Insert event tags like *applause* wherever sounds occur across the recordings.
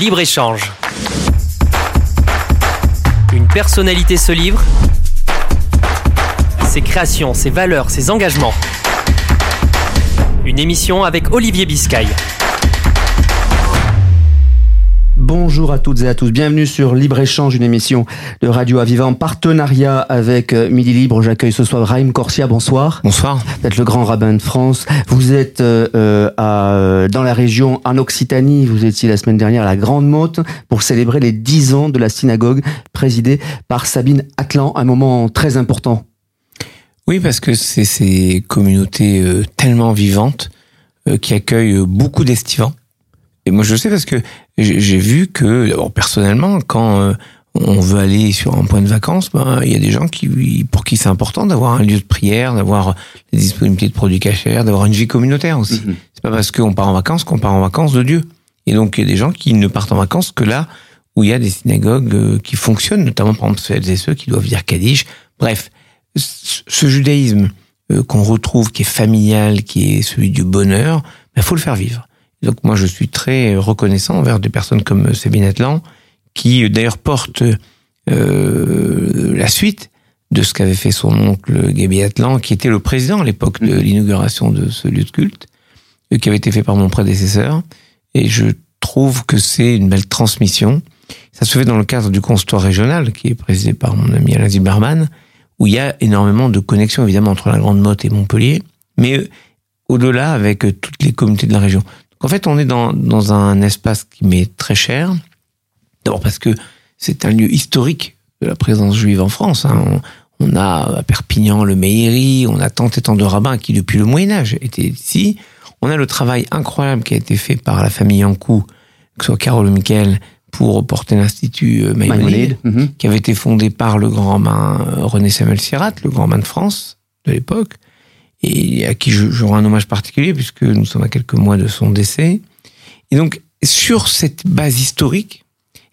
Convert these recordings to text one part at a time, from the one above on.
Libre-échange. Une personnalité se livre. Ses créations, ses valeurs, ses engagements. Une émission avec Olivier Biscay. Bonjour à toutes et à tous. Bienvenue sur Libre Échange, une émission de Radio Aviva en partenariat avec euh, Midi Libre. J'accueille ce soir Raïm Corsia. Bonsoir. Bonsoir. Vous êtes le grand rabbin de France. Vous êtes euh, euh, à, dans la région en Occitanie. Vous étiez la semaine dernière à la Grande Motte pour célébrer les 10 ans de la synagogue présidée par Sabine Atlan. Un moment très important. Oui, parce que c'est ces communautés tellement vivantes qui accueillent beaucoup d'estivants et moi, je sais parce que j'ai vu que, d'abord, personnellement, quand euh, on veut aller sur un point de vacances, ben, il y a des gens qui, pour qui c'est important d'avoir un lieu de prière, d'avoir des disponibilités de produits cachers, d'avoir une vie communautaire aussi. Mhm. C'est pas parce qu'on part en vacances qu'on part en vacances de Dieu. Et donc, il y a des gens qui ne partent en vacances que là où il y a des synagogues euh, qui fonctionnent, notamment, par exemple, celles et ceux qui doivent dire Kaddish. Bref, ce judaïsme euh, qu'on retrouve, qui est familial, qui est celui du bonheur, il ben, faut le faire vivre. Donc moi, je suis très reconnaissant envers des personnes comme Sabine Atlan, qui d'ailleurs porte euh, la suite de ce qu'avait fait son oncle Gaby Atlan, qui était le président à l'époque de mm-hmm. l'inauguration de ce lieu de culte, euh, qui avait été fait par mon prédécesseur. Et je trouve que c'est une belle transmission. Ça se fait dans le cadre du constoire régional, qui est présidé par mon ami Alain Zimmerman, où il y a énormément de connexions, évidemment, entre la Grande Motte et Montpellier, mais euh, au-delà avec toutes les communautés de la région. En fait, on est dans, dans un espace qui m'est très cher. D'abord parce que c'est un lieu historique de la présence juive en France. Hein. On, a à Perpignan le Meillerie, on a tant et tant de rabbins qui, depuis le Moyen Âge, étaient ici. On a le travail incroyable qui a été fait par la famille Yancou, que ce soit Carole ou Michael, pour porter l'Institut euh, Maïmonide, mhm. qui avait été fondé par le grand rabbin euh, René Samuel Sirat, le grand rabbin de France de l'époque et à qui je, un hommage particulier puisque nous sommes à quelques mois de son décès. Et donc, sur cette base historique,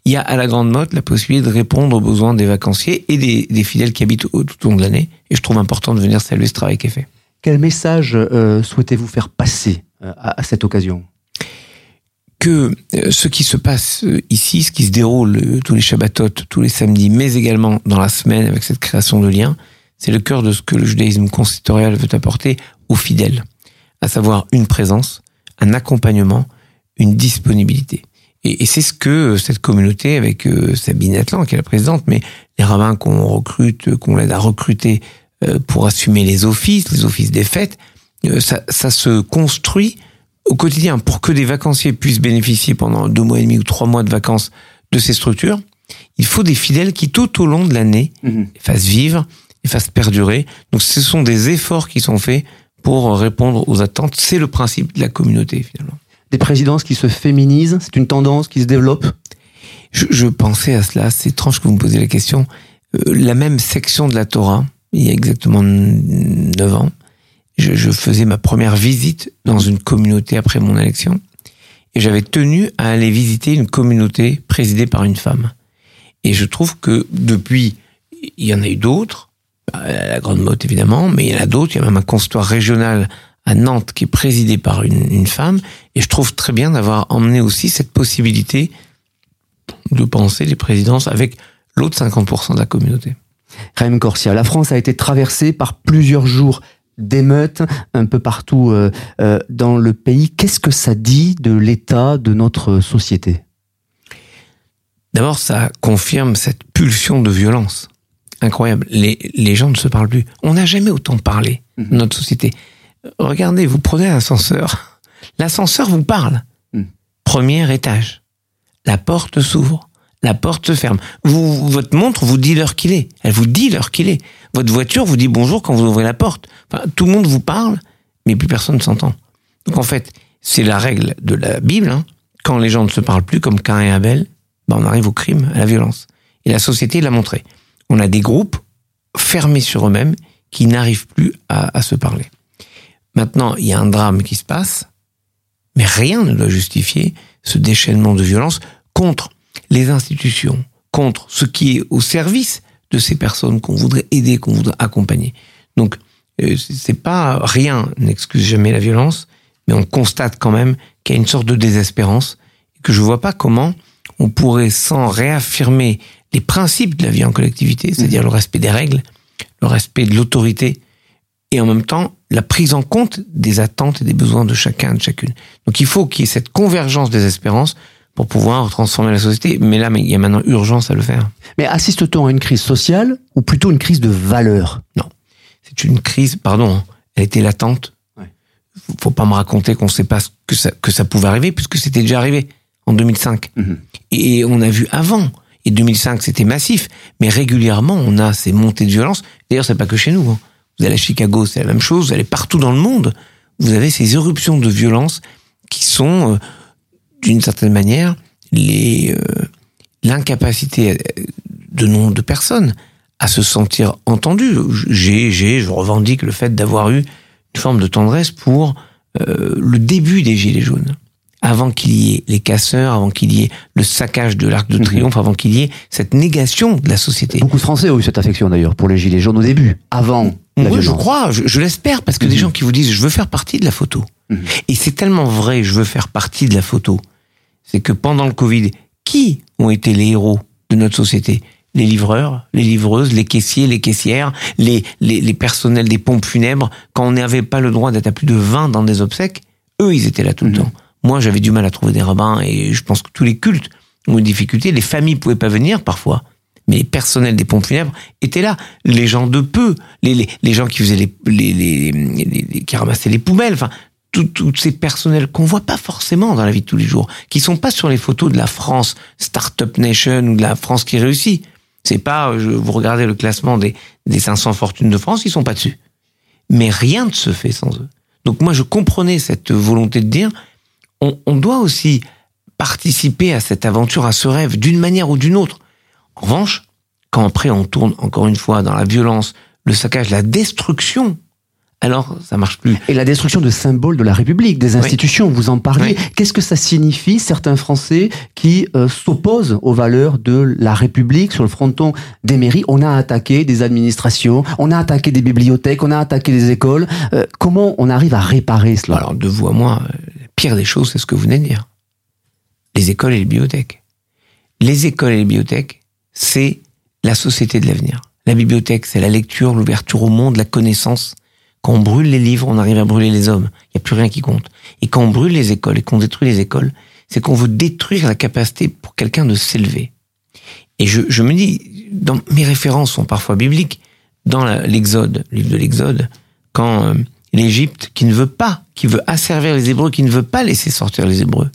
il y a à la Grande Motte la possibilité de répondre aux besoins des vacanciers et des, fidèles qui habitent tout au long de l'année. Et je trouve important de venir saluer ce travail qui est fait. Quel message euh, souhaitez-vous faire passer euh, à, cette occasion? Que euh, ce qui se passe ici, ce qui se déroule tous les Shabbatot, tous les samedis, mais également dans la semaine avec cette création de liens, c'est le cœur de ce que le judaïsme consistorial veut apporter aux fidèles, à savoir une présence, un accompagnement, une disponibilité. Et, c'est ce que cette communauté, avec euh, Sabine Atlan, qui est la présidente, mais les rabbins qu'on recrute, qu'on l'aide à recruter euh, pour assumer les offices, les offices des fêtes, euh, ça, ça se construit au quotidien pour que des vacanciers puissent bénéficier pendant deux mois et demi ou trois mois de vacances de ces structures. Il faut des fidèles qui, tout au long de l'année, mmh fassent vivre fasse perdurer. Donc ce sont des efforts qui sont faits pour répondre aux attentes. C'est le principe de la communauté finalement. Des présidences qui se féminisent, c'est une tendance qui se développe? Je, pensais à cela, c'est étrange que vous me posiez la question. Euh, la même section de la Torah, il y a exactement 9 ans, je, je faisais ma première visite dans une communauté après mon élection et j'avais tenu à aller visiter une communauté présidée par une femme. Et je trouve que depuis, il y en a eu d'autres, la Grande Motte évidemment, mais il y en a d'autres. Il y a même un consultoire régional à Nantes qui est présidé par une, femme. Et je trouve très bien d'avoir emmené aussi cette possibilité de penser les présidences avec l'autre 50% de la communauté. Raïm Corsia, la France a été traversée par plusieurs jours d'émeutes un peu partout euh, euh, dans le pays. Qu'est-ce que ça dit de l'état de notre société? D'abord, ça confirme cette pulsion de violence incroyable. Les, les gens ne se parlent plus. On n'a jamais autant parlé dans mhm. notre société. Regardez, vous prenez l'ascenseur. L'ascenseur vous parle. Mhm. Premier étage. La porte s'ouvre. La porte se ferme. Vous, votre montre vous dit l'heure qu'il est. Elle vous dit l'heure qu'il est. Votre voiture vous dit bonjour quand vous ouvrez la porte. tout le monde vous parle, mais plus personne ne s'entend. Donc en fait, c'est la règle de la Bible. Hein. Quand les gens ne se parlent plus, comme Cain et Abel, ben on arrive au crime, à la violence. Et la société l'a montré on a des groupes fermés sur eux-mêmes qui n'arrivent plus à, se parler. Maintenant, il y a un drame qui se passe, mais rien ne doit justifier ce déchaînement de violence contre les institutions, contre ce qui est au service de ces personnes qu'on voudrait aider, qu'on voudrait accompagner. Donc, euh, c'est pas rien n'excuse jamais la violence, mais on constate quand même qu'il y a une sorte de désespérance et que je vois pas comment on pourrait, sans réaffirmer les principes de la vie en collectivité, c'est-à-dire le respect des règles, le respect de l'autorité, et en même temps la prise en compte des attentes et des besoins de chacun et de chacune. Donc il faut qu'il y ait cette convergence des espérances pour pouvoir transformer la société. Mais là, il y a maintenant urgence à le faire. Mais assiste-t-on à une crise sociale ou plutôt une crise de valeur? Non. C'est une crise, pardon, hein, elle était latente. Ouais. Faut pas me raconter qu'on sait pas que ça, que ça pouvait arriver puisque c'était déjà arrivé en 2005. Mhm. Et on a vu avant. Et 2005, c'était massif. Mais régulièrement, on a ces montées de violence. D'ailleurs, c'est pas que chez nous. Hein. Vous allez à Chicago, c'est la même chose. Vous allez partout dans le monde. Vous avez ces éruptions de violence qui sont, euh, d'une certaine manière, les euh, l'incapacité euh, de nombre de personnes à se sentir entendues. J'ai, j'ai, je revendique le fait d'avoir eu une forme de tendresse pour le début des Gilets jaunes avant qu'il y ait les casseurs, avant qu'il y ait le saccage de l'Arc de mhm. Triomphe, avant qu'il y ait cette négation de la société. Beaucoup de Français ont eu cette affection d'ailleurs pour les Gilets jaunes au début, avant. Moi, je crois, je, l'espère, parce que des mhm. gens qui vous disent, je veux faire partie de la photo. Mhm. Et c'est tellement vrai, je veux faire partie de la photo. C'est que pendant le Covid, qui ont été les héros de notre société? Les livreurs, les livreuses, les caissiers, les caissières, les, les, les personnels des pompes funèbres, quand on n'avait pas le droit d'être à plus de 20 dans des obsèques, eux, ils étaient là tout le temps. Moi, j'avais du mal à trouver des rabbins et je pense que tous les cultes ont une difficulté. Les familles pouvaient pas venir parfois. Mais les personnels des pompes funèbres étaient là. Les gens de peu, les, les, gens qui faisaient les, les, les, qui ramassaient les poubelles, enfin, tous ces personnels qu'on voit pas forcément dans la vie de tous les jours, qui sont pas sur les photos de la France Startup Nation ou de la France qui réussit. C'est pas, je, vous regardez le classement des, des 500 fortunes de France, ils sont pas dessus. Mais rien ne se fait sans eux. Donc moi, je comprenais cette volonté de dire, on, doit aussi participer à cette aventure, à ce rêve, d'une manière ou d'une autre. En revanche, quand après on tourne encore une fois dans la violence, le saccage, la destruction alors ça marche plus. Et la destruction de symboles de la République, des institutions, vous en parlez. Qu'est-ce que ça signifie, certains Français qui euh, s'opposent aux valeurs de la République sur le fronton des mairies? On a attaqué des administrations, on a attaqué des bibliothèques, on a attaqué des écoles. Euh, comment on arrive à réparer cela? Alors de vous à moi, pire des choses, c'est ce que vous venez de dire. Les écoles et les bibliothèques. Les écoles et les bibliothèques, c'est la société de l'avenir. La bibliothèque, c'est la lecture, l'ouverture au monde, la connaissance. Quand on brûle les livres, on arrive à brûler les hommes. Il n'y a plus rien qui compte. Et quand on brûle les écoles et qu'on détruit les écoles, c'est qu'on veut détruire la capacité pour quelqu'un de s'élever. Et je, je, me dis, dans, mes références sont parfois bibliques. Dans l'Exode, le livre de l'Exode, quand euh, l'Égypte, qui ne veut pas, qui veut asservir les Hébreux, qui ne veut pas laisser sortir les Hébreux.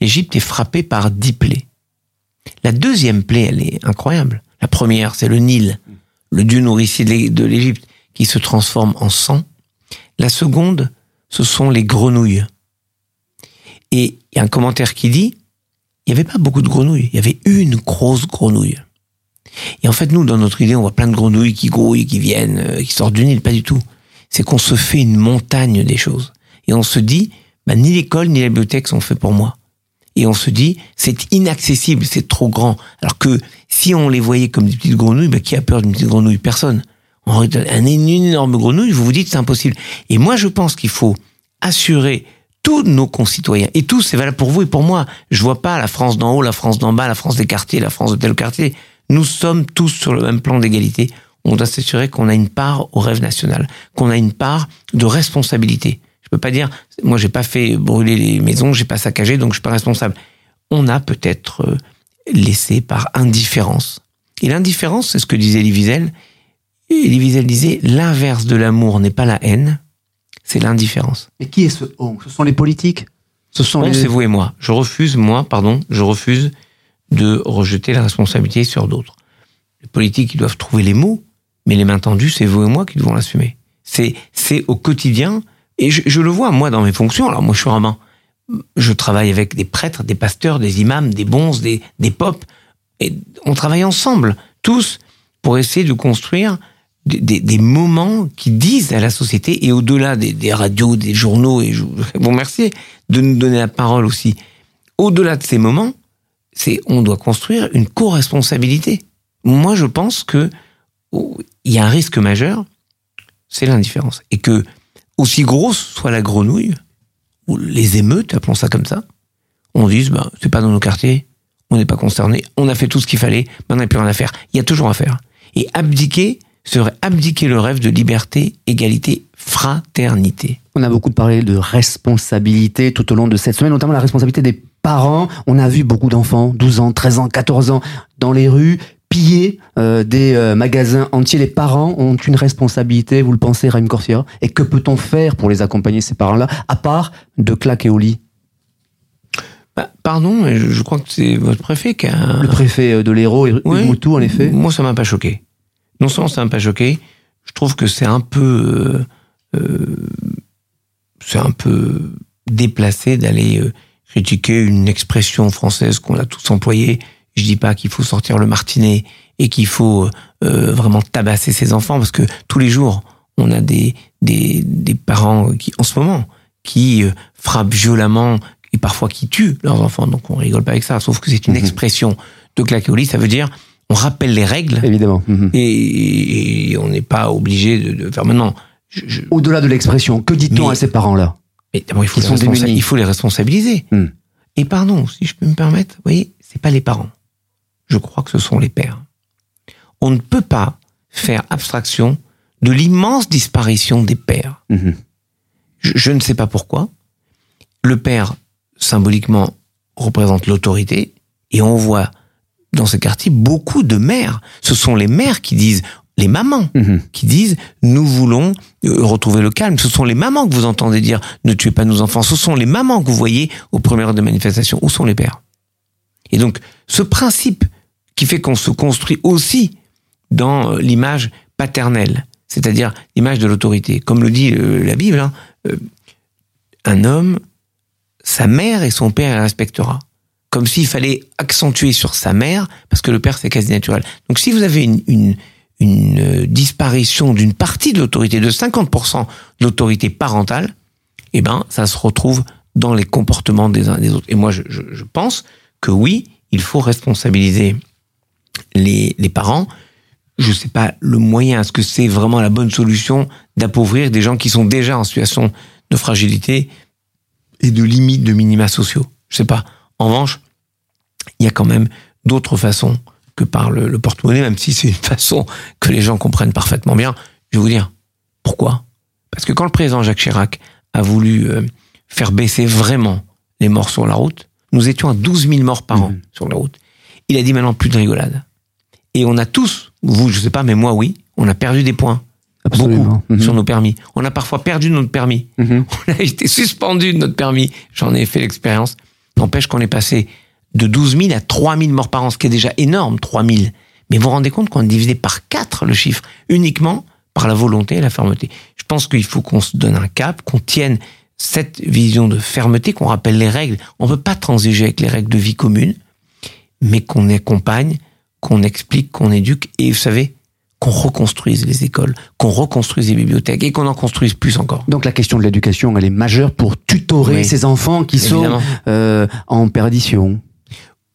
L'Égypte est frappée par dix plaies. La deuxième plaie, elle est incroyable. La première, c'est le Nil, le dieu nourricier de l'Égypte, qui se transforme en sang. La seconde, ce sont les grenouilles. Et il y a un commentaire qui dit, il n'y avait pas beaucoup de grenouilles, il y avait une grosse grenouille. Et en fait, nous, dans notre idée, on voit plein de grenouilles qui grouillent, qui viennent, euh, qui sortent du Nil, pas du tout c'est qu'on se fait une montagne des choses. Et on se dit, bah, ni l'école ni la bibliothèque sont faits pour moi. Et on se dit, c'est inaccessible, c'est trop grand. Alors que si on les voyait comme des petites grenouilles, bah, qui a peur d'une petite grenouille? Personne. Un, énorme grenouille, vous vous dites, c'est impossible. Et moi, je pense qu'il faut assurer tous nos concitoyens, et tous, c'est valable pour vous et pour moi. Je vois pas la France d'en haut, la France d'en bas, la France des quartiers, la France de tel quartier. Nous sommes tous sur le même plan d'égalité on doit s'assurer qu'on a une part au rêve national, qu'on a une part de responsabilité. Je peux pas dire, moi j'ai pas fait brûler les maisons, j'ai pas saccagé, donc je suis pas responsable. On a peut-être euh, laissé par indifférence. Et l'indifférence, c'est ce que disait. Elie Wiesel disait, l'inverse de l'amour n'est pas la haine, c'est l'indifférence. Mais qui est ce on Ce sont les politiques? Ce sont les... c'est vous et moi. Je refuse, moi, pardon, je refuse de rejeter la responsabilité sur d'autres. Les politiques, ils doivent trouver les mots mais les mains tendues, c'est vous et moi qui devons l'assumer. C'est, c'est au quotidien. Et je, le vois, moi, dans mes fonctions. Alors, moi, je suis rabbin. Je travaille avec des prêtres, des pasteurs, des imams, des bons, des, des popes. Et on travaille ensemble, tous, pour essayer de construire des, des, moments qui disent à la société, et au-delà des, des, radios, des journaux, et je vous remercie de nous donner la parole aussi. Au-delà de ces moments, c'est on doit construire une co-responsabilité. Moi, je pense que il y a un risque majeur, c'est l'indifférence. Et que, aussi grosse soit la grenouille, ou les émeutes, appelons ça comme ça, on dise, ben, c'est pas dans nos quartiers, on n'est pas concerné, on a fait tout ce qu'il fallait, mais on n'a plus rien à faire. Il y a toujours à faire. Et abdiquer serait abdiquer le rêve de liberté, égalité, fraternité. On a beaucoup parlé de responsabilité tout au long de cette semaine, notamment la responsabilité des parents. On a vu beaucoup d'enfants, 12 ans, 13 ans, 14 ans, dans les rues, piller euh, des euh, magasins entiers. Les parents ont une responsabilité, vous le pensez, Raïm Corsia Et que peut-on faire pour les accompagner, ces parents-là, à part de claquer au lit? Bah, pardon, mais je, crois que c'est votre préfet qui a... Le préfet euh, de l'Hérault, oui, Moutou, en effet. Moi, ça m'a pas choqué. Non seulement ça m'a pas choqué, je trouve que c'est un peu... Euh, c'est un peu déplacé d'aller critiquer une expression française qu'on a tous employée, je dis pas qu'il faut sortir le martinet et qu'il faut euh, vraiment tabasser ses enfants parce que tous les jours on a des des, des parents qui en ce moment qui euh, frappent violemment et parfois qui tuent leurs enfants. Donc on rigole pas avec ça. Sauf que c'est une mhm. expression de claquer au lit. Ça veut dire on rappelle les règles. Évidemment. Mhm. Et, on n'est pas obligé de, faire maintenant. Au-delà de l'expression, que dit-on à ces parents-là? Mais d'abord il faut les il faut les responsabiliser. Hmm. Et pardon, si je peux me permettre, vous voyez, c'est pas les parents je crois que ce sont les pères. On ne peut pas faire abstraction de l'immense disparition des pères. Mhm. Je, ne sais pas pourquoi. Le père, symboliquement, représente l'autorité, et on voit dans ce quartier beaucoup de mères. Ce sont les mères qui disent, les mamans, mhm. qui disent, nous voulons euh, retrouver le calme. Ce sont les mamans que vous entendez dire, ne tuez pas nos enfants. Ce sont les mamans que vous voyez aux premières de manifestation. Où sont les pères? Et donc, ce principe qui fait qu'on se construit aussi dans euh, l'image paternelle, c'est-à-dire l'image de l'autorité. Comme le dit euh, la Bible, hein, euh, un homme, sa mère et son père, respectera. Comme s'il fallait accentuer sur sa mère, parce que le père, c'est quasi naturel. Donc si vous avez une, disparition d'une partie de l'autorité, de 50% de l'autorité parentale, eh ben, ça se retrouve dans les comportements des uns et des autres. Et moi, je pense que oui, il faut responsabiliser les, les parents, je sais pas le moyen, est-ce que c'est vraiment la bonne solution d'appauvrir des gens qui sont déjà en situation de fragilité et de limite de minima sociaux? Je sais pas. En revanche, il y a quand même d'autres façons que par le, le porte-monnaie, même si c'est une façon que les gens comprennent parfaitement bien. Je vais vous dire pourquoi. Parce que quand le président Jacques Chirac a voulu euh, faire baisser vraiment les morts sur la route, nous étions à 12 000 morts par an mmh. sur la route. Il a dit maintenant plus de rigolade. Et on a tous, vous je sais pas, mais moi oui, on a perdu des points. Beaucoup mhm. sur nos permis. On a parfois perdu notre permis. Mhm. *laughs* On a été suspendu de notre permis. J'en ai fait l'expérience. N'empêche qu'on est passé de 12 000 à 3 000 morts par an, ce qui est déjà énorme, 3 000. Mais vous vous rendez compte qu'on a divisé par 4 le chiffre, uniquement par la volonté et la fermeté. Je pense qu'il faut qu'on se donne un cap, qu'on tienne cette vision de fermeté, qu'on rappelle les règles. On ne peut pas transiger avec les règles de vie commune, mais qu'on accompagne qu'on explique, qu'on éduque, et vous savez, qu'on reconstruise les écoles, qu'on reconstruise les bibliothèques et qu'on en construise plus encore. Donc la question de l'éducation, elle est majeure pour tutorer ces enfants qui sont euh, en perdition.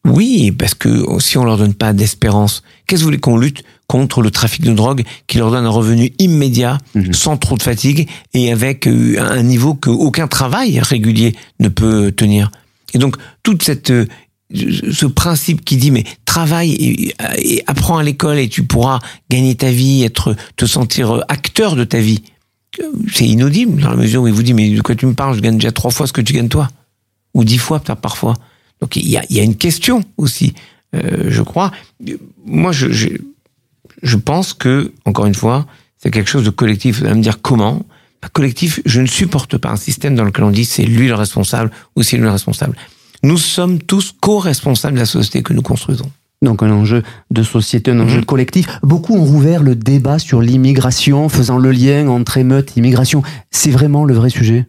Oui, parce que si on leur donne pas d'espérance, qu'est-ce que vous voulez qu'on lutte contre le trafic de drogue qui leur donne un revenu immédiat, mhm. sans trop de fatigue et avec euh, un niveau qu'aucun travail régulier ne peut tenir? Et donc toute cette euh, ce principe qui dit mais travaille et, apprends à l'école et tu pourras gagner ta vie, être te sentir acteur de ta vie. C'est inaudible dans la mesure où il vous dit mais de quoi tu me parles? Je gagne déjà trois fois ce que tu gagnes toi ou dix fois parfois. Donc il y a, y a une question aussi, euh, je crois. Moi je, je, je pense que encore une fois c'est quelque chose de collectif. Vous allez me dire comment Collectif, je ne supporte pas un système dans lequel on dit c'est lui le responsable ou c'est lui le responsable. Nous sommes tous co-responsables de la société que nous construisons. Donc un enjeu de société, un enjeu mhm. collectif. Beaucoup ont rouvert le débat sur l'immigration, faisant le lien entre émeute et immigration. C'est vraiment le vrai sujet?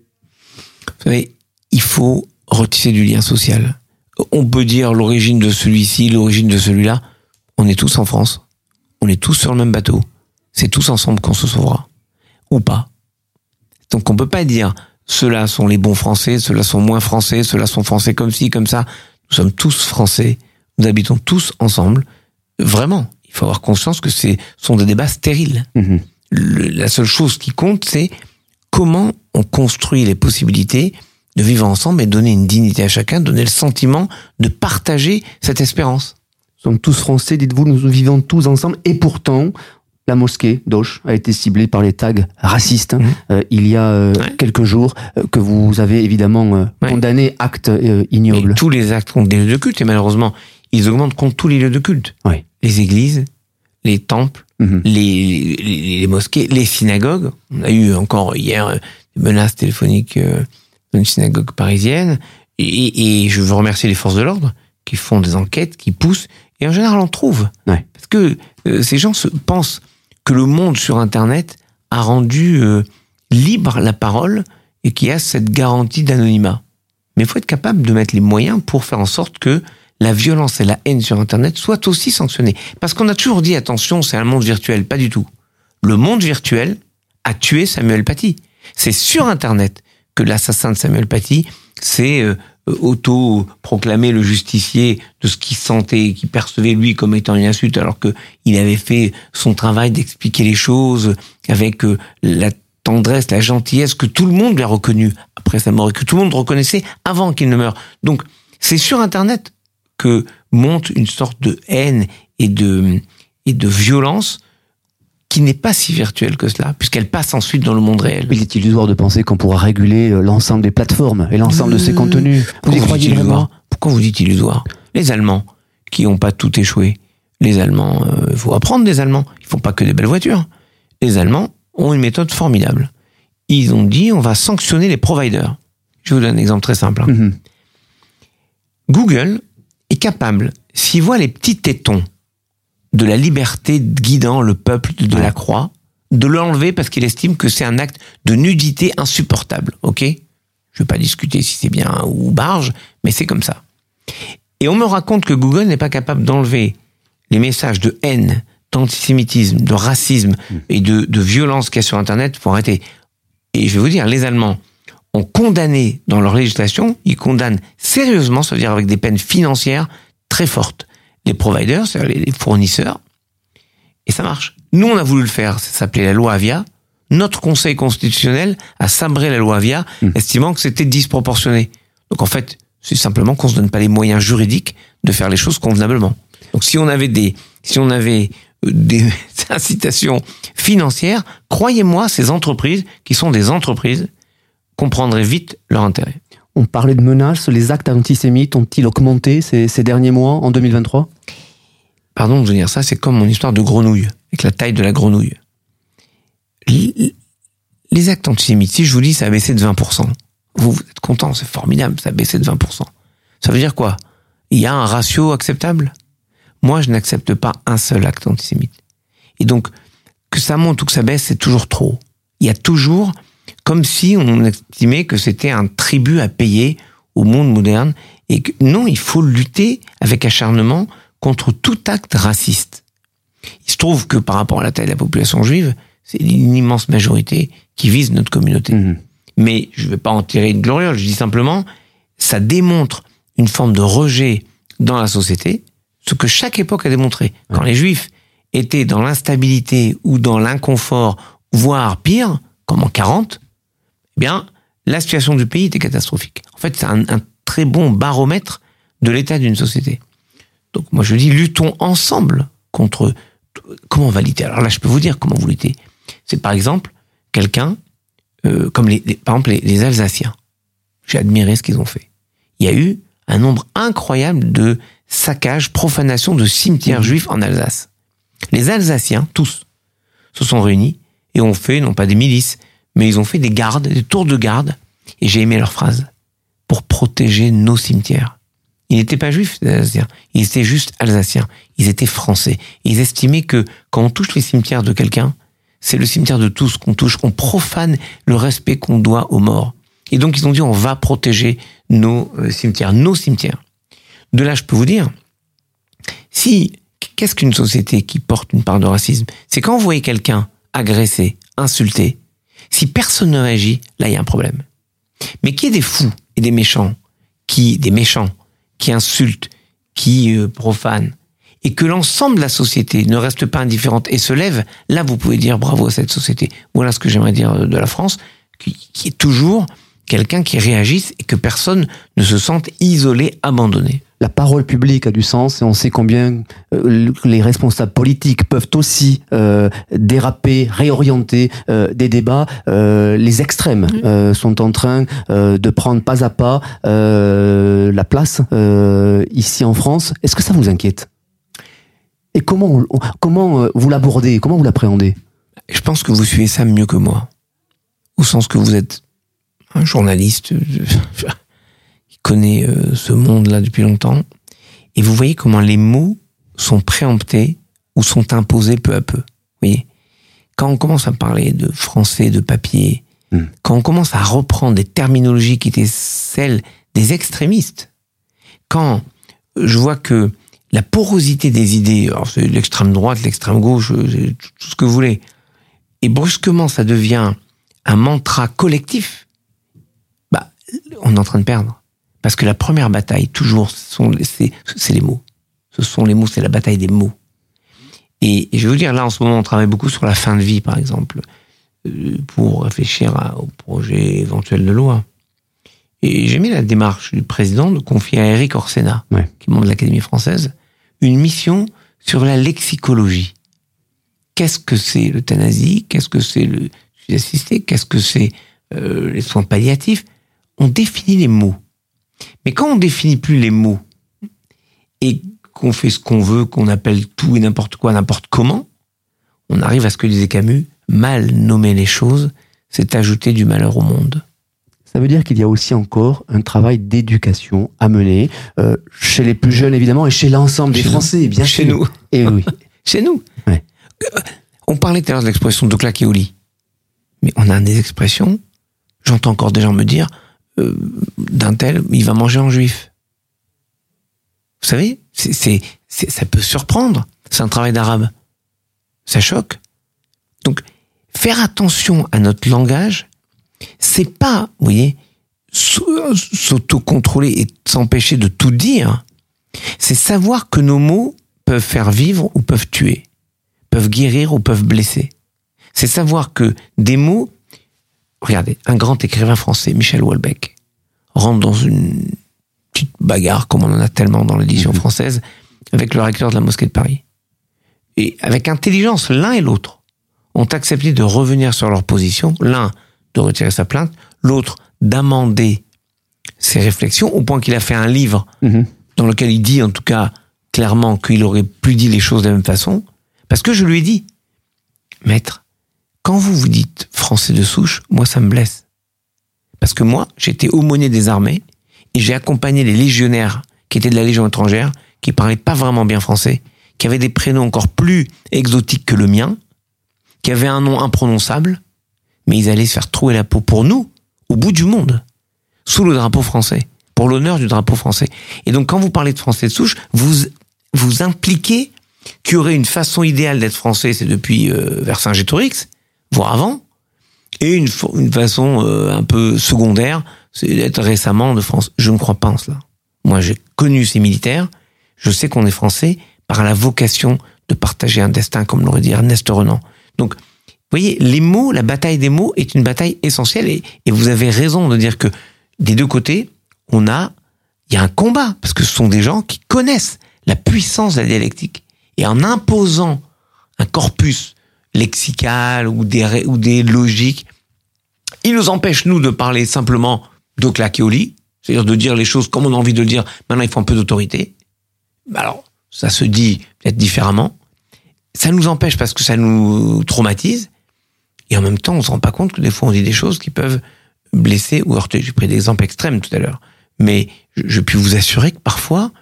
Vous savez, il faut retisser du lien social. On peut dire l'origine de celui-ci, l'origine de celui-là. On est tous en France. On est tous sur le même bateau. C'est tous ensemble qu'on se sauvera. Ou pas. Donc on peut pas dire ceux-là sont les bons Français, ceux-là sont moins Français, ceux-là sont Français comme ci, comme ça. Nous sommes tous Français, nous habitons tous ensemble. Vraiment, il faut avoir conscience que ce sont des débats stériles. Mhm. la seule chose qui compte, c'est comment on construit les possibilités de vivre ensemble et donner une dignité à chacun, donner le sentiment de partager cette espérance. Nous sommes tous français, dites-vous, nous vivons tous ensemble, et pourtant, la mosquée d'Auch a été ciblée par les tags racistes Mhm. euh, il y a euh, Ouais. quelques jours, euh, que vous avez évidemment Ouais. condamné, acte ignoble. tous les actes contre des lieux de culte, et malheureusement, ils augmentent contre tous les lieux de culte. Les églises, les temples, Mhm. les, les, les mosquées, les synagogues. On a eu encore hier des menaces téléphoniques dans une synagogue parisienne. Et, et je veux remercier les forces de l'ordre qui font des enquêtes, qui poussent. Et en général, on trouve. Parce que ces gens se pensent que le monde sur Internet a rendu euh, libre la parole et qu'il y a cette garantie d'anonymat. Mais il faut être capable de mettre les moyens pour faire en sorte que la violence et la haine sur Internet soient aussi sanctionnées. Parce qu'on a toujours dit, attention, c'est un monde virtuel. Pas du tout. Le monde virtuel a tué Samuel Paty. C'est sur Internet que l'assassin de Samuel Paty s'est euh, auto-proclamé le justicier de ce qu'il sentait, qu'il percevait lui comme étant une insulte, alors que il avait fait son travail d'expliquer les choses avec euh, la tendresse, la gentillesse que tout le monde lui a reconnu après sa mort et que tout le monde reconnaissait avant qu'il ne meure. Donc, c'est sur Internet que monte une sorte de haine et de, et de violence qui n'est pas si virtuelle que cela, puisqu'elle passe ensuite dans le monde réel. Il est illusoire de penser qu'on pourra réguler euh, l'ensemble des plateformes et l'ensemble de ces Euh, contenus. Vous Pourquoi y vous croyez dites vraiment? Illusoire Pourquoi vous dites illusoire? Les Allemands, qui n'ont pas tout échoué, les Allemands, euh, il faut apprendre des Allemands, ils font pas que des belles voitures. Les Allemands ont une méthode formidable. Ils ont dit on va sanctionner les providers. Je vous donne un exemple très simple. hein. Mhm. Google est capable, s'il voit les petits tétons de la liberté guidant le peuple de la croix, de l'enlever parce qu'il estime que c'est un acte de nudité insupportable. Ok? Je vais pas discuter si c'est bien ou barge, mais c'est comme ça. Et on me raconte que Google n'est pas capable d'enlever les messages de haine, d'antisémitisme, de racisme et de, de violence qu'il y a sur Internet pour arrêter. Et je vais vous dire, les Allemands ont condamné dans leur législation, ils condamnent sérieusement, ça veut dire avec des peines financières très fortes, les providers, c'est-à-dire les fournisseurs, et ça marche. Nous, on a voulu le faire, ça s'appelait la loi Avia. Notre Conseil constitutionnel a sabré la loi Avia, estimant que c'était disproportionné. Donc en fait, c'est simplement qu'on se donne pas les moyens juridiques de faire les choses convenablement. Donc si on avait des, si on avait euh, des *laughs* incitations financières, croyez-moi, ces entreprises, qui sont des entreprises, comprendraient vite leur intérêt. On parlait de menaces, les actes antisémites ont-ils augmenté ces, derniers mois, en 2023 Pardon de dire ça, c'est comme mon histoire de grenouille, avec la taille de la grenouille. Les actes antisémites, si je vous dis ça a baissé de 20%, vous, vous êtes content, c'est formidable, ça a baissé de 20%. Ça veut dire quoi? Il y a un ratio acceptable? Moi, je n'accepte pas un seul acte antisémite. Et donc, que ça monte ou que ça baisse, c'est toujours trop. Il y a toujours, comme si on estimait que c'était un tribut à payer au monde moderne, et que non, il faut lutter avec acharnement contre tout acte raciste. Il se trouve que par rapport à la taille de la population juive, c'est une immense majorité qui vise notre communauté. Mhm. Mais je ne vais pas en tirer une gloriole, je dis simplement, ça démontre une forme de rejet dans la société, ce que chaque époque a démontré. Quand les juifs étaient dans l'instabilité ou dans l'inconfort, voire pire, comme en 40, eh bien, la situation du pays était catastrophique. En fait, c'est un, un très bon baromètre de l'état d'une société. Donc moi je dis luttons ensemble contre comment on va lutter? Alors là je peux vous dire comment vous luttez. C'est par exemple quelqu'un euh, comme les, les- par exemple les, les Alsaciens. J'ai admiré ce qu'ils ont fait. Il y a eu un nombre incroyable de saccages, profanations de cimetières juifs en Alsace. Les Alsaciens tous se sont réunis et ont fait non pas des milices, mais ils ont fait des gardes, des tours de garde. Et j'ai aimé leur phrase pour protéger nos cimetières. Ils n'étaient pas juifs, les Alsaciens. Ils étaient juste alsaciens. Ils étaient français. Ils estimaient que quand on touche les cimetières de quelqu'un, c'est le cimetière de tous qu'on touche. On profane le respect qu'on doit aux morts. Et donc ils ont dit on va protéger nos euh, cimetières, nos cimetières. De là, je peux vous dire, si qu'est-ce qu'une société qui porte une part de racisme? C'est quand vous voyez quelqu'un agressé, insulté, si personne ne réagit, là il y a un problème. Mais qu'il y ait des fous et des méchants, qui des méchants, qui insultent, qui euh, profanent, et que l'ensemble de la société ne reste pas indifférente et se lève, là vous pouvez dire bravo à cette société. Voilà ce que j'aimerais dire de la France, qui est toujours quelqu'un qui réagisse et que personne ne se sente isolé, abandonné. La parole publique a du sens et on sait combien euh, les responsables politiques peuvent aussi euh, déraper, réorienter euh, des débats. Euh, les extrêmes euh, sont en train euh, de prendre pas à pas euh, la place euh, ici en France. Est-ce que ça vous inquiète? Et comment, comment vous l'abordez? Comment vous l'appréhendez? Je pense que vous suivez ça mieux que moi. Au sens que vous êtes un journaliste *laughs* connaît euh, ce monde-là depuis longtemps. Et vous voyez comment les mots sont préemptés ou sont imposés peu à peu. Vous voyez? Quand on commence à parler de français, de papier, Hmm. quand on commence à reprendre des terminologies qui étaient celles des extrémistes, quand je vois que la porosité des idées, alors c'est l'extrême droite, l'extrême gauche, euh, c'est tout ce que vous voulez, et brusquement ça devient un mantra collectif, bah, on est en train de perdre. Parce que la première bataille, toujours, c'est les mots. Ce sont les mots, c'est la bataille des mots. Et, et je vais vous dire, là, en ce moment, on travaille beaucoup sur la fin de vie, par exemple, euh, pour réfléchir à- au projet éventuel de loi. Et j'ai mis la démarche du président de confier à Eric Orsena, Ouais. qui est membre de l'Académie française, une mission sur la lexicologie. Qu'est-ce que c'est l'euthanasie? Qu'est-ce que c'est le suicide assisté Qu'est-ce que c'est euh, les soins palliatifs? On définit les mots. Mais quand on définit plus les mots et qu'on fait ce qu'on veut, qu'on appelle tout et n'importe quoi, n'importe comment, on arrive à ce que disait Camus, mal nommer les choses, c'est ajouter du malheur au monde. Ça veut dire qu'il y a aussi encore un travail d'éducation à mener euh, chez les plus jeunes évidemment et chez l'ensemble des Chez nous. Français, bien Chez sûr. nous. Et oui. *laughs* Chez nous. Ouais. Euh, On parlait tout à l'heure de l'expression de claquer au lit. Mais on a des expressions, j'entends encore des gens me dire, euh, d'un tel, il va manger en juif. Vous savez, c'est, ça peut surprendre. C'est un travail d'arabe. Ça choque. Donc, faire attention à notre langage, c'est pas, vous voyez, s'au- s'autocontrôler et s'empêcher de tout dire. C'est savoir que nos mots peuvent faire vivre ou peuvent tuer, peuvent guérir ou peuvent blesser. C'est savoir que des mots, regardez, un grand écrivain français, Michel Houellebecq, rentre dans une petite bagarre, comme on en a tellement dans l'édition Mhm. française, avec le recteur de la mosquée de Paris. Et avec intelligence, l'un et l'autre ont accepté de revenir sur leur position, l'un de retirer sa plainte, l'autre d'amender ses réflexions, au point qu'il a fait un livre Mhm. dans lequel il dit en tout cas clairement qu'il aurait plus dit les choses de la même façon, parce que je lui ai dit, maître, quand vous vous dites français de souche, moi ça me blesse. Parce que moi, j'étais aumônier des armées et j'ai accompagné les légionnaires qui étaient de la Légion étrangère, qui parlaient pas vraiment bien français, qui avaient des prénoms encore plus exotiques que le mien, qui avaient un nom imprononçable, mais ils allaient se faire trouer la peau pour nous, au bout du monde, sous le drapeau français, pour l'honneur du drapeau français. Et donc, quand vous parlez de français de souche, vous vous impliquez qu'il y aurait une façon idéale d'être français, c'est depuis euh, Vercingétorix, voire avant, et une, une façon euh, un peu secondaire, c'est d'être récemment de France. Je ne crois pas en cela. Moi, j'ai connu ces militaires, je sais qu'on est français par la vocation de partager un destin, comme l'aurait dit Ernest Renan. Donc, vous voyez, les mots, la bataille des mots est une bataille essentielle, et, et vous avez raison de dire que des deux côtés, on a, il y a un combat, parce que ce sont des gens qui connaissent la puissance de la dialectique. Et en imposant un corpus lexical ou des, ou des logiques, ils nous empêchent, nous, de parler simplement de claquer au lit, c'est-à-dire de dire les choses comme on a envie de le dire, maintenant il faut un peu d'autorité. Alors, ça se dit peut-être différemment. Ça nous empêche parce que ça nous traumatise. Et en même temps, on se rend pas compte que des fois, on dit des choses qui peuvent blesser ou heurter. J'ai pris des exemples extrêmes tout à l'heure. Mais je, je puis vous assurer que parfois,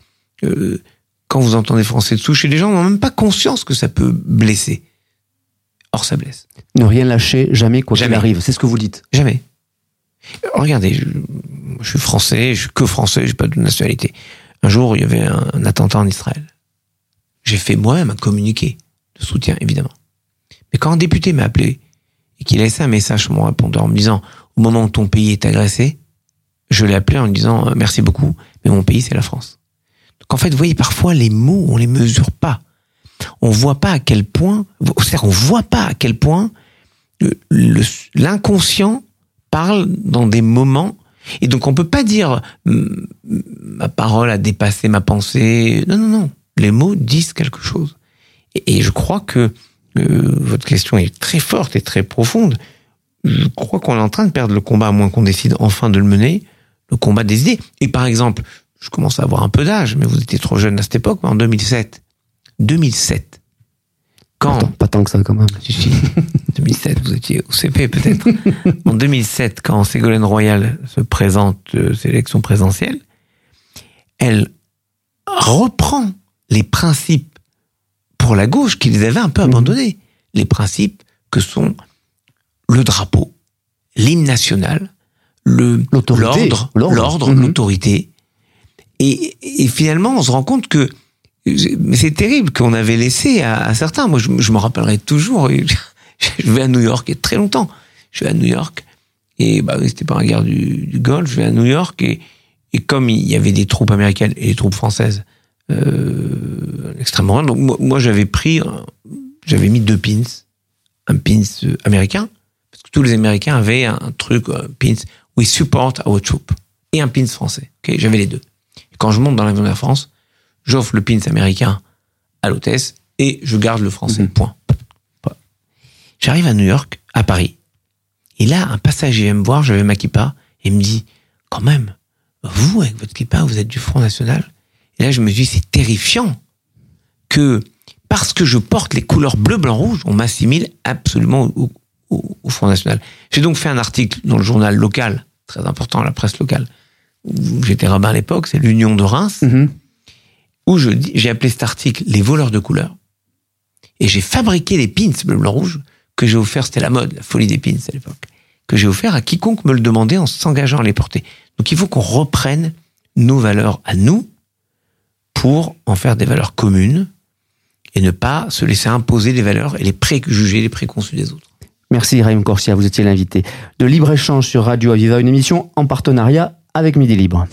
euh, quand vous entendez français de souche, les gens n'ont même pas conscience que ça peut blesser. Or, ça blesse. Ne rien lâcher, jamais quoi qu'il arrive. C'est ce que vous dites. Jamais. Regardez, je, je suis français, je suis que français, j'ai pas de nationalité. Un jour, il y avait un, un attentat en Israël. J'ai fait moi-même un communiqué de soutien, évidemment. Mais quand un député m'a appelé et qu'il a laissé un message sur mon répondeur en me disant au moment où ton pays est agressé, je l'ai appelé en lui disant euh, merci beaucoup, mais mon pays c'est la France. Donc en fait, vous voyez, parfois les mots, on les mesure pas. On voit pas à quel point, c'est-à-dire on voit pas à quel point l'inconscient parle dans des moments et donc on peut pas dire ma parole a dépassé ma pensée. Non, non, non. Les mots disent quelque chose. Et, je crois que euh, votre question est très forte et très profonde. Je crois qu'on est en train de perdre le combat, à moins qu'on décide enfin de le mener, le combat des idées. Et par exemple, je commence à avoir un peu d'âge, mais vous étiez trop jeune à cette époque, en 2007. 2007. Quand pas tant que ça quand même. 2007, *laughs* vous étiez au CP peut-être. *laughs* en 2007, quand Ségolène Royal se présente euh, aux élections présidentielles, elle reprend les principes pour la gauche qu'ils avaient un peu mhm. abandonnés. Les principes que sont le drapeau, l'hymne national, le l'ordre, l'ordre, mhm. l'autorité. Et, et, finalement, on se rend compte que c'est terrible qu'on avait laissé à, certains. Moi, je, me rappellerai toujours. *laughs* je vais à New York a très longtemps. Je vais à New York et bah c'était pas la guerre du, Golfe. Je vais à New York et, et comme il y avait des troupes américaines et des troupes françaises euh, extrêmement donc moi, j'avais pris, j'avais mis deux pins, un pins américain parce que tous les Américains avaient un, truc un pins We support our troops et un pins français. Ok, j'avais les deux. Et quand je monte dans l'avion de la France, j'offre le pins américain à l'hôtesse et je garde le français. Mhm. Point. J'arrive à New York, à Paris. Et là, un passager vient me voir, j'avais ma kippa, et me dit, quand même, vous, avec votre kippa, vous êtes du Front National? Et là, je me dis, c'est terrifiant que, parce que je porte les couleurs bleu, blanc, rouge, on m'assimile absolument au, Front National. J'ai donc fait un article dans le journal local, très important, la presse locale, où j'étais rabbin à l'époque, c'est l'Union de Reims, mm-hmm. Où je j'ai appelé cet article Les voleurs de couleurs. Et j'ai fabriqué les pins bleu, blanc, rouge que j'ai offert, c'était la mode, la folie des pins à l'époque, que j'ai offert à quiconque me le demandait en s'engageant à les porter. Donc il faut qu'on reprenne nos valeurs à nous pour en faire des valeurs communes et ne pas se laisser imposer des valeurs et les préjuger, les préconçus des autres. Merci Raïm Corsia, vous étiez l'invité de Libre-Échange sur Radio Aviva, une émission en partenariat avec Midi Libre.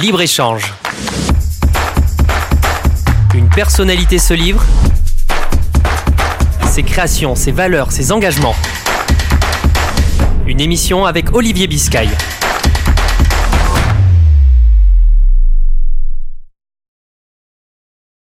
Libre-Échange. Une personnalité se livre ses créations, ses valeurs, ses engagements. Une émission avec Olivier Biscay.